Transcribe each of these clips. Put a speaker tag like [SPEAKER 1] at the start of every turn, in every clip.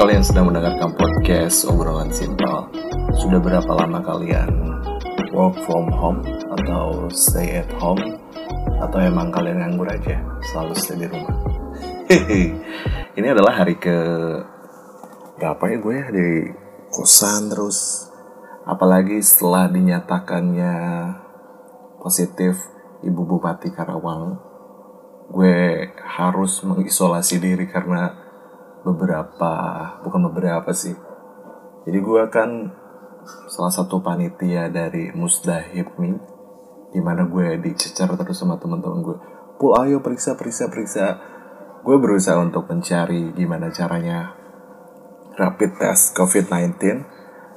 [SPEAKER 1] kalian sedang mendengarkan podcast obrolan simpel. Sudah berapa lama kalian work from home atau stay at home atau emang kalian nganggur aja selalu stay di rumah? Ini adalah hari ke berapa ya gue ya di kosan terus apalagi setelah dinyatakannya positif ibu bupati Karawang gue harus mengisolasi diri karena beberapa bukan beberapa sih. Jadi gue kan salah satu panitia dari Musdahib nih di mana gue dicecar terus sama teman-teman gue pul ayo periksa periksa periksa. Gue berusaha untuk mencari gimana caranya rapid test COVID-19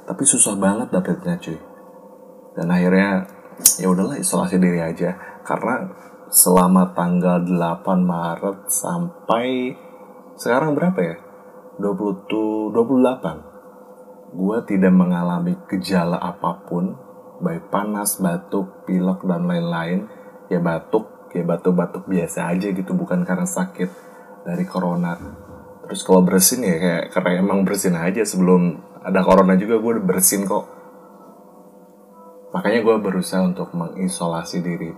[SPEAKER 1] tapi susah banget dapetnya cuy. Dan akhirnya ya udahlah isolasi diri aja. Karena selama tanggal 8 Maret sampai sekarang berapa ya? 20 28. Gua tidak mengalami gejala apa pun, baik panas, batuk, pilek dan lain-lain. Ya batuk, ya batuk-batuk biasa aja gitu, bukan karena sakit dari corona. Terus kalau bersin ya kayak karena emang bersin aja sebelum ada corona juga gue udah bersin kok. Makanya gue berusaha untuk mengisolasi diri.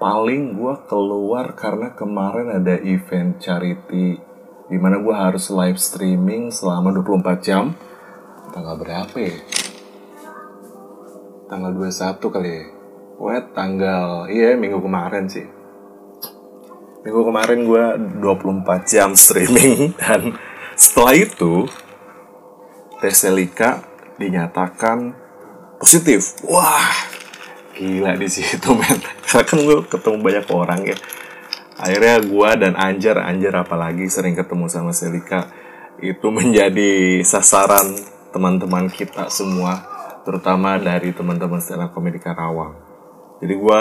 [SPEAKER 1] Paling gue keluar karena kemarin ada event charity di mana gue harus live streaming selama 24 jam. Tanggal berapa ya? tanggal 21 kali ya. Wet tanggal iya minggu kemarin sih. Minggu kemarin gue 24 jam streaming. Dan setelah itu Teselika dinyatakan positif. Wah gila di situ men. Karena kan gue ketemu banyak orang ya akhirnya gue dan Anjar Anjar apalagi sering ketemu sama Selika itu menjadi sasaran teman-teman kita semua terutama dari teman-teman stand up comedy Karawang. Jadi gue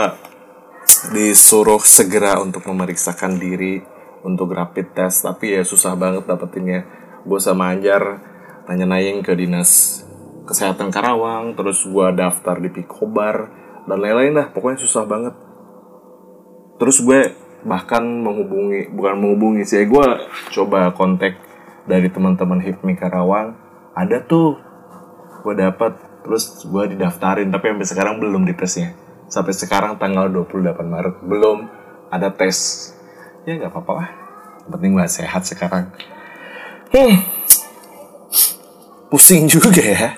[SPEAKER 1] disuruh segera untuk memeriksakan diri untuk rapid test tapi ya susah banget dapetinnya. Gue sama Anjar nanya-nanya ke dinas kesehatan Karawang terus gue daftar di Pikobar dan lain-lain lah pokoknya susah banget. Terus gue bahkan menghubungi bukan menghubungi sih gue coba kontak dari teman-teman HIPMI Karawang. Ada tuh gue dapat terus gue didaftarin tapi sampai sekarang belum ditesnya. Sampai sekarang tanggal 28 Maret belum ada tes. Ya nggak apa-apa lah. Penting gue sehat sekarang. Hmm. pusing juga ya.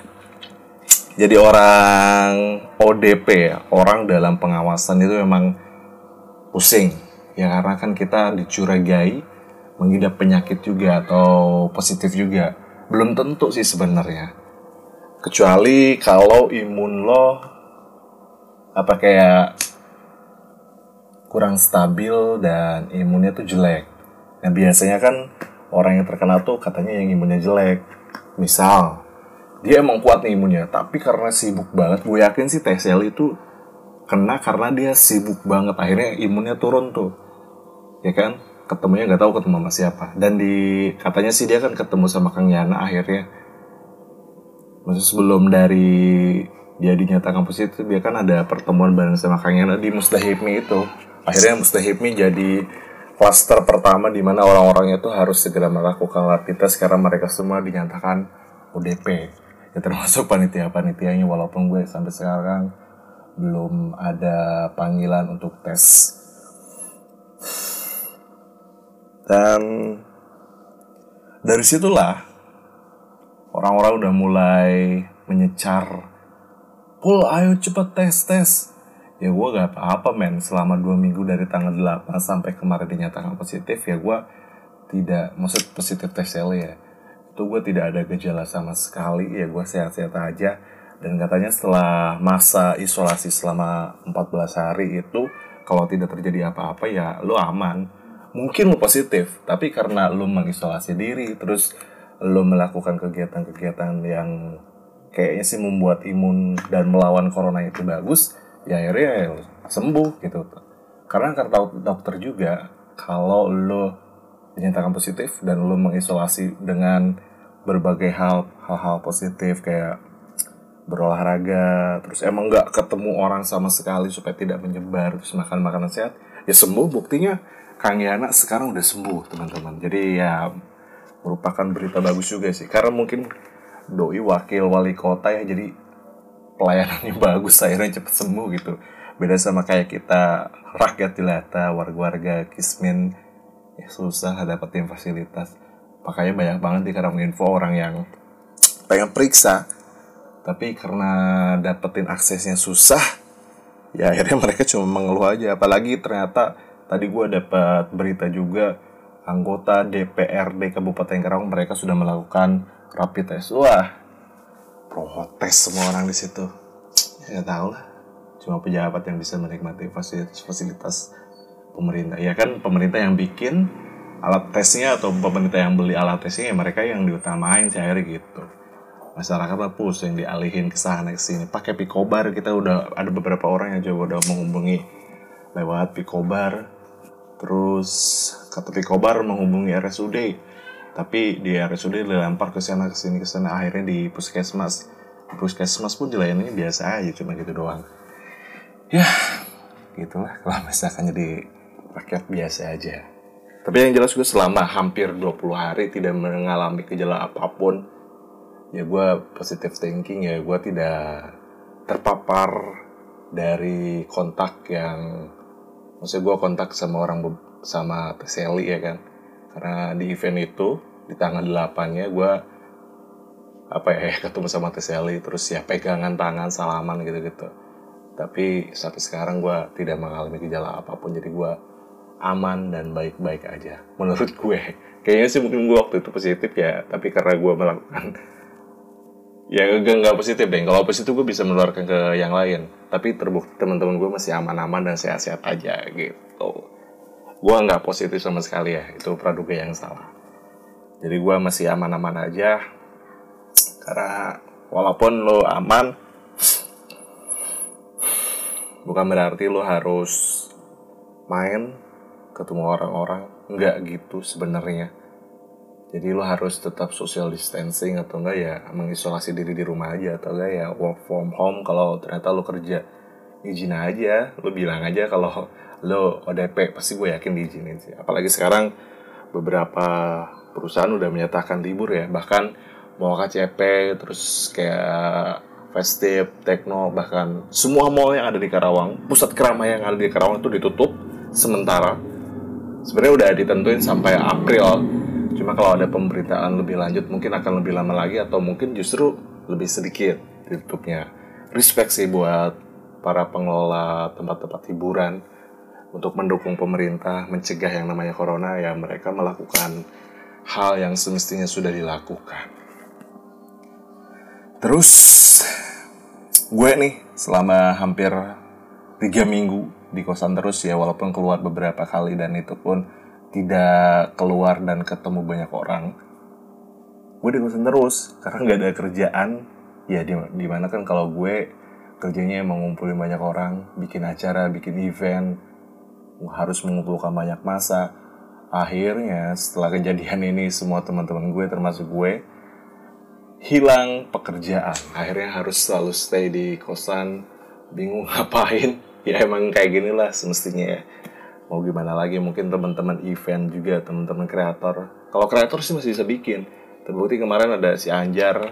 [SPEAKER 1] Jadi orang ODP ya orang dalam pengawasan itu memang pusing ya karena kan kita dicurigai mengidap penyakit juga atau positif juga. Belum tentu sih sebenarnya. Kecuali kalau imun lo apa kayak kurang stabil dan imunnya tuh jelek. Nah biasanya kan orang yang terkena tuh katanya yang imunnya jelek. Misal dia emang kuat nih imunnya tapi karena sibuk banget gue yakin sih TCL itu kena karena dia sibuk banget. Akhirnya imunnya turun tuh ya kan? Ketemunya nggak tahu ketemu sama siapa. Dan di katanya sih dia kan ketemu sama Kang Yana akhirnya. Maksud sebelum dari dia dinyatakan positif dia kan ada pertemuan bareng sama Kang Yana di Mustahibmi itu. Akhirnya Mustahibmi jadi klaster pertama di mana orang-orang itu harus segera melakukan rapid test karena mereka semua dinyatakan ODP ya termasuk panitia-panitianya walaupun gue sampai sekarang belum ada panggilan untuk tes dan dari situlah orang-orang udah mulai menyecar Pul ayo cepet tes tes ya gue gak apa-apa men. Selama dua minggu dari tanggal 8 sampai kemarin dinyatakan positif ya gue tidak maksud positif tes ya. Itu gue tidak ada gejala sama sekali ya gue sehat-sehat aja. Dan katanya setelah masa isolasi selama 14 hari itu kalau tidak terjadi apa-apa ya lo aman mungkin lo positif tapi karena lo mengisolasi diri terus lo melakukan kegiatan-kegiatan yang kayaknya sih membuat imun dan melawan corona itu bagus ya akhirnya ya sembuh gitu. Karena kata dokter juga kalau lo dinyatakan positif dan lo mengisolasi dengan berbagai hal hal-hal positif kayak berolahraga terus emang nggak ketemu orang sama sekali supaya tidak menyebar terus makan makanan sehat ya sembuh buktinya Kang Yana sekarang udah sembuh teman-teman. Jadi ya merupakan berita bagus juga sih. Karena mungkin doi wakil wali kota ya jadi pelayanannya bagus akhirnya cepet sembuh gitu. Beda sama kayak kita rakyat jelata warga-warga kismin. Ya susah dapetin fasilitas. Makanya banyak banget di info orang yang pengen periksa. Tapi karena dapetin aksesnya susah ya akhirnya mereka cuma mengeluh aja. Apalagi ternyata tadi gue dapat berita juga anggota DPRD Kabupaten Karawang mereka sudah melakukan rapid test. Wah protes semua orang di situ. Ya tau lah cuma pejabat yang bisa menikmati fasilitas-fasilitas pemerintah. Ya kan pemerintah yang bikin alat tesnya atau pemerintah yang beli alat tesnya ya mereka yang diutamain sih akhirnya gitu. Masyarakat lah pusing dialihin ke sana ke sini. Pakai pikobar kita udah ada beberapa orang yang coba udah menghubungi lewat pikobar terus kata pikobar menghubungi RSUD tapi di RSUD dilempar ke sana ke sini ke sana. Akhirnya di puskesmas. Di puskesmas pun dilayani biasa aja cuma gitu doang. Ya gitulah kalau misalkan jadi rakyat biasa aja. Tapi yang jelas gue selama hampir 20 hari tidak mengalami gejala apa pun ya gue positive thinking ya gue tidak terpapar dari kontak yang maksudnya gue kontak sama orang sama Teseli ya kan. Karena di event itu di tanggal 8 nya gue apa ya ketemu sama Teseli terus ya pegangan tangan salaman gitu-gitu. Tapi sampai sekarang gue tidak mengalami gejala apa pun jadi gue aman dan baik-baik aja menurut gue. Kayaknya sih mungkin gue waktu itu positif ya tapi karena gue melakukan ya gak, nggak positif deh kalau positif gue bisa menularkan ke yang lain. Tapi terbukti teman-teman gue masih aman-aman dan sehat-sehat aja gitu. Gue nggak positif sama sekali ya. Itu praduga yang salah. Jadi gue masih aman-aman aja. Karena walaupun lo aman bukan berarti lo harus main ketemu orang-orang. Nggak gitu sebenarnya jadi lo harus tetap social distancing atau enggak ya mengisolasi diri di rumah aja atau enggak ya work from home kalau ternyata lo kerja izin aja lo bilang aja kalau lo ODP pasti gue yakin diizinin sih apalagi sekarang beberapa perusahaan udah menyatakan libur ya bahkan mau KCP terus kayak festive, techno, bahkan semua mall yang ada di Karawang, pusat keramaian yang ada di Karawang itu ditutup sementara. Sebenarnya udah ditentuin sampai April. Cuma kalau ada pemberitaan lebih lanjut mungkin akan lebih lama lagi atau mungkin justru lebih sedikit ditutupnya. Respect sih buat para pengelola tempat-tempat hiburan untuk mendukung pemerintah mencegah yang namanya corona ya mereka melakukan hal yang semestinya sudah dilakukan. Terus gue nih selama hampir tiga minggu di kosan terus ya walaupun keluar beberapa kali dan itu pun tidak keluar dan ketemu banyak orang gue di kosan terus karena nggak ada kerjaan. Ya di di mana kan kalau gue kerjanya emang ngumpulin banyak orang bikin acara bikin event harus mengumpulkan banyak masa akhirnya setelah kejadian ini semua teman-teman gue termasuk gue hilang pekerjaan. Akhirnya harus selalu stay di kosan bingung ngapain. Ya emang kayak gini lah semestinya ya mau gimana lagi mungkin teman-teman event juga teman-teman kreator. Kalau kreator sih masih bisa bikin. Terbukti kemarin ada si Anjar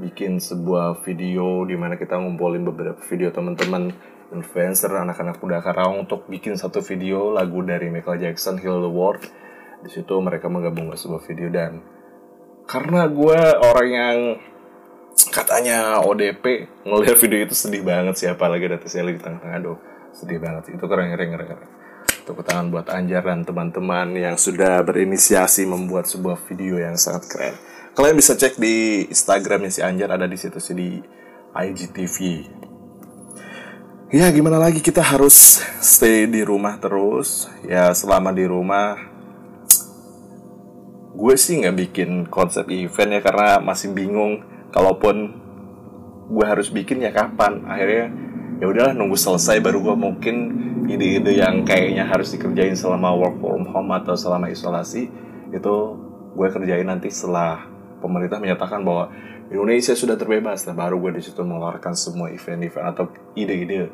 [SPEAKER 1] bikin sebuah video di mana kita ngumpulin beberapa video teman-teman influencer anak-anak muda Karawang untuk bikin satu video lagu dari Michael Jackson Heal the World. Di situ mereka menggabungkan sebuah video dan karena gue orang yang katanya ODP ngelihat video itu sedih banget sih apalagi ada Teseli di tengah-tengah aduh sedih banget. Itu keren keren keren keren tepuk tangan buat Anjar dan teman-teman yang sudah berinisiasi membuat sebuah video yang sangat keren. Kalian bisa cek di Instagramnya si Anjar ada di situ sih di IGTV ya gimana lagi? Kita harus stay di rumah terus. Ya selama di rumah gue sih nggak bikin konsep event ya karena masih bingung. Kalaupun gue harus bikin ya kapan? Akhirnya ya udahlah nunggu selesai baru gue mungkin ide-ide yang kayaknya harus dikerjain selama work from home atau selama isolasi itu gue kerjain nanti setelah pemerintah menyatakan bahwa Indonesia sudah terbebas. Nah baru gue di situ mengeluarkan semua event-event atau ide-ide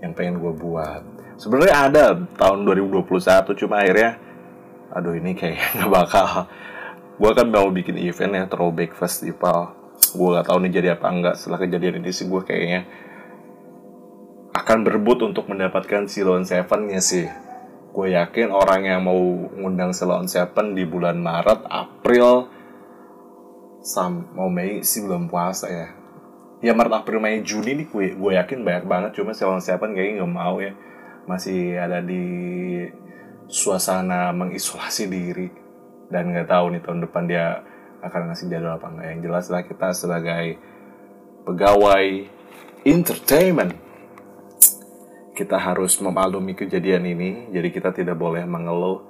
[SPEAKER 1] yang pengen gue buat. Sebenarnya ada tahun 2021 cuma akhirnya aduh ini kayak nggak bakal. Gue kan mau bikin event ya throwback festival. Gue gak tahu nih jadi apa enggak. Setelah kejadian ini sih gue kayaknya akan berebut untuk mendapatkan Silon Seven nya sih. Gue yakin orang yang mau ngundang Silon Seven di bulan Maret April sam mau Mei sih belum puasa ya. Ya Maret April Mei Juni nih gue gue yakin banyak banget. Cuma Silon Seven kayaknya nggak mau ya. Masih ada di suasana mengisolasi diri. Dan nggak tahu nih tahun depan dia akan ngasih jadwal apa enggak yang jelas lah kita sebagai pegawai entertainment kita harus memaklumi kejadian ini jadi kita tidak boleh mengeluh.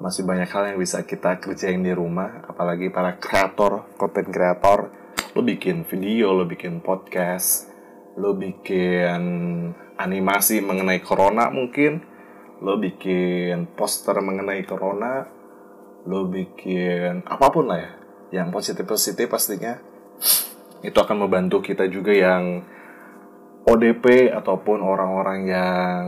[SPEAKER 1] Masih banyak hal yang bisa kita kerjain di rumah apalagi para kreator konten kreator. Lo bikin video lo bikin podcast lo bikin animasi mengenai corona mungkin lo bikin poster mengenai corona lo bikin apa pun lah ya yang positif positif pastinya. Itu akan membantu kita juga yang ODP ataupun orang-orang yang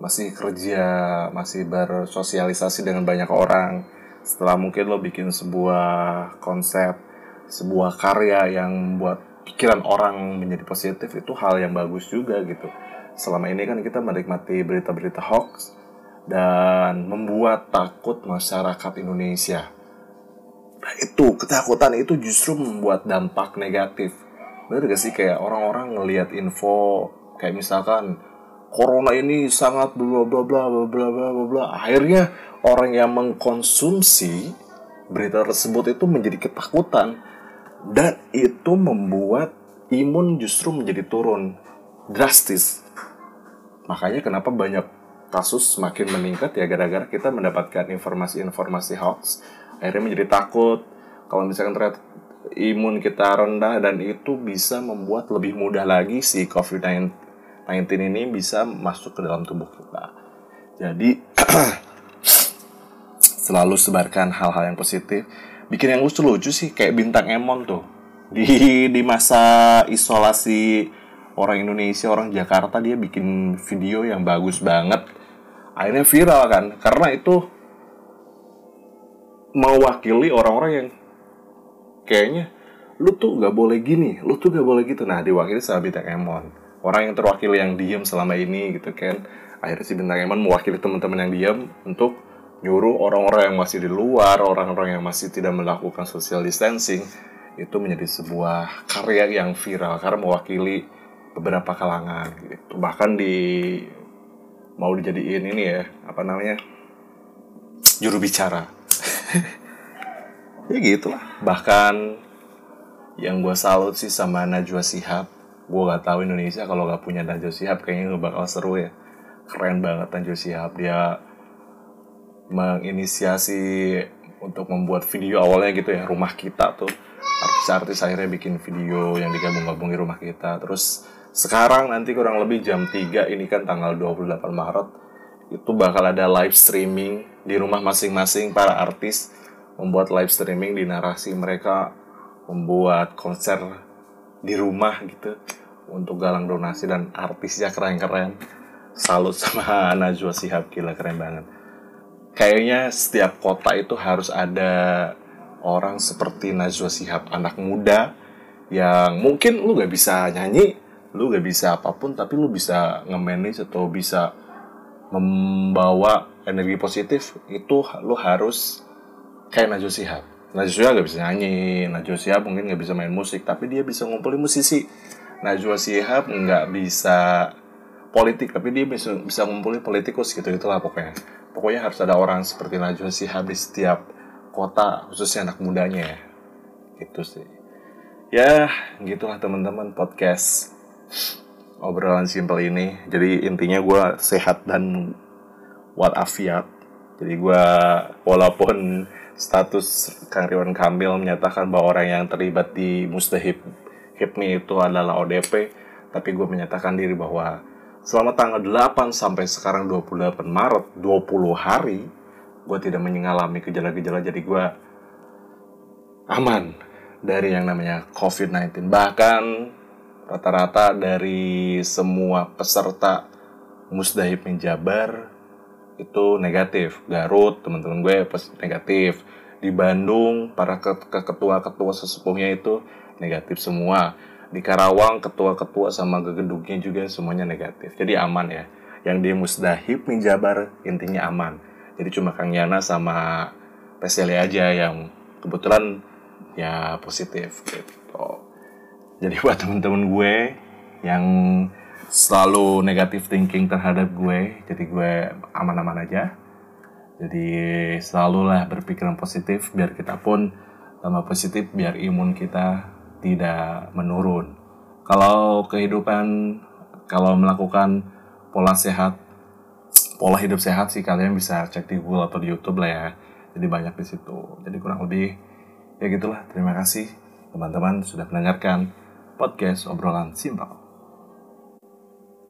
[SPEAKER 1] masih kerja, masih bersosialisasi dengan banyak orang. Setelah mungkin lo bikin sebuah konsep, sebuah karya yang membuat pikiran orang menjadi positif itu hal yang bagus juga gitu. Selama ini kan kita menikmati berita-berita hoax dan membuat takut masyarakat Indonesia. Nah itu, ketakutan itu justru membuat dampak negatif. Bener gak sih kayak orang-orang ngelihat info kayak misalkan corona ini sangat bla bla bla bla bla bla bla. Akhirnya orang yang mengkonsumsi berita tersebut itu menjadi ketakutan dan itu membuat imun justru menjadi turun drastis. Makanya kenapa banyak kasus semakin meningkat ya gara-gara kita mendapatkan informasi-informasi hoax akhirnya menjadi takut kalau misalkan ternyata imun kita rendah dan itu bisa membuat lebih mudah lagi si COVID-19 19 ini bisa masuk ke dalam tubuh kita. Jadi selalu sebarkan hal-hal yang positif. Bikin yang lucu-lucu sih kayak bintang Emon tuh. Di di masa isolasi orang Indonesia, orang Jakarta dia bikin video yang bagus banget. Akhirnya viral kan karena itu mewakili orang-orang yang kayaknya lu tuh gak boleh gini, lu tuh gak boleh gitu. Nah, diwakili sama Bintang Emon. Orang yang terwakili yang diem selama ini gitu kan. Akhirnya si bintang emon mewakili teman-teman yang diem untuk nyuruh orang-orang yang masih di luar orang-orang yang masih tidak melakukan social distancing itu menjadi sebuah karya yang viral karena mewakili beberapa kalangan gitu. Bahkan di mau dijadiin ini ya apa namanya juru bicara ya gitulah. Bahkan yang gue salut sih sama Najwa Sihab gue gak tahu Indonesia kalau gak punya Najwa Shihab kayaknya gak bakal seru ya. Keren banget Najwa Shihab. Dia menginisiasi untuk membuat video awalnya gitu ya rumah kita tuh. Artis-artis akhirnya bikin video yang digabung-gabung di rumah kita. Terus sekarang nanti kurang lebih jam 3 ini kan tanggal 28 Maret itu bakal ada live streaming di rumah masing-masing para artis membuat live streaming di narasi mereka membuat konser di rumah gitu untuk galang donasi dan artisnya keren-keren. Salut sama Najwa Sihab gila keren banget. Kayaknya setiap kota itu harus ada orang seperti Najwa Sihab anak muda yang mungkin lu gak bisa nyanyi lu gak bisa apa pun tapi lu bisa nge-manage atau bisa membawa energi positif itu lu harus kayak Najwa Sihab Najwa Shihab gak bisa nyanyi, Najwa Shihab mungkin gak bisa main musik, tapi dia bisa ngumpulin musisi. Najwa Shihab nggak bisa politik, tapi dia bisa bisa ngumpulin politikus gitu itulah pokoknya. Pokoknya harus ada orang seperti Najwa Shihab di setiap kota, khususnya anak mudanya ya. Gitu sih. Ya, gitulah teman-teman podcast obrolan simpel ini. Jadi intinya gue sehat dan walafiat. Jadi gue walaupun status Kang Riwan Kamil menyatakan bahwa orang yang terlibat di Mustahib HIPMI itu adalah ODP, tapi gue menyatakan diri bahwa selama tanggal 8 sampai sekarang 28 Maret, 20 hari, gue tidak mengalami gejala-gejala, jadi gue aman dari yang namanya COVID-19. Bahkan rata-rata dari semua peserta Musdahib Jabar itu negatif. Garut, teman-teman gue negatif. Di Bandung para ketua-ketua sesepuhnya itu negatif semua. Di Karawang ketua-ketua sama gedungnya juga semuanya negatif. Jadi aman ya. Yang di Musdahib Minjabar intinya aman. Jadi cuma Kang Yana sama Pesele aja yang kebetulan ya positif gitu. Jadi buat temen-temen gue yang selalu negatif thinking terhadap gue jadi gue aman-aman aja jadi selalulah berpikiran positif biar kita pun tambah positif biar imun kita tidak menurun. Kalau kehidupan kalau melakukan pola sehat pola hidup sehat sih kalian bisa cek di Google atau di YouTube lah ya. Jadi banyak di situ. Jadi kurang lebih ya gitulah. Terima kasih teman-teman sudah mendengarkan podcast obrolan simpel.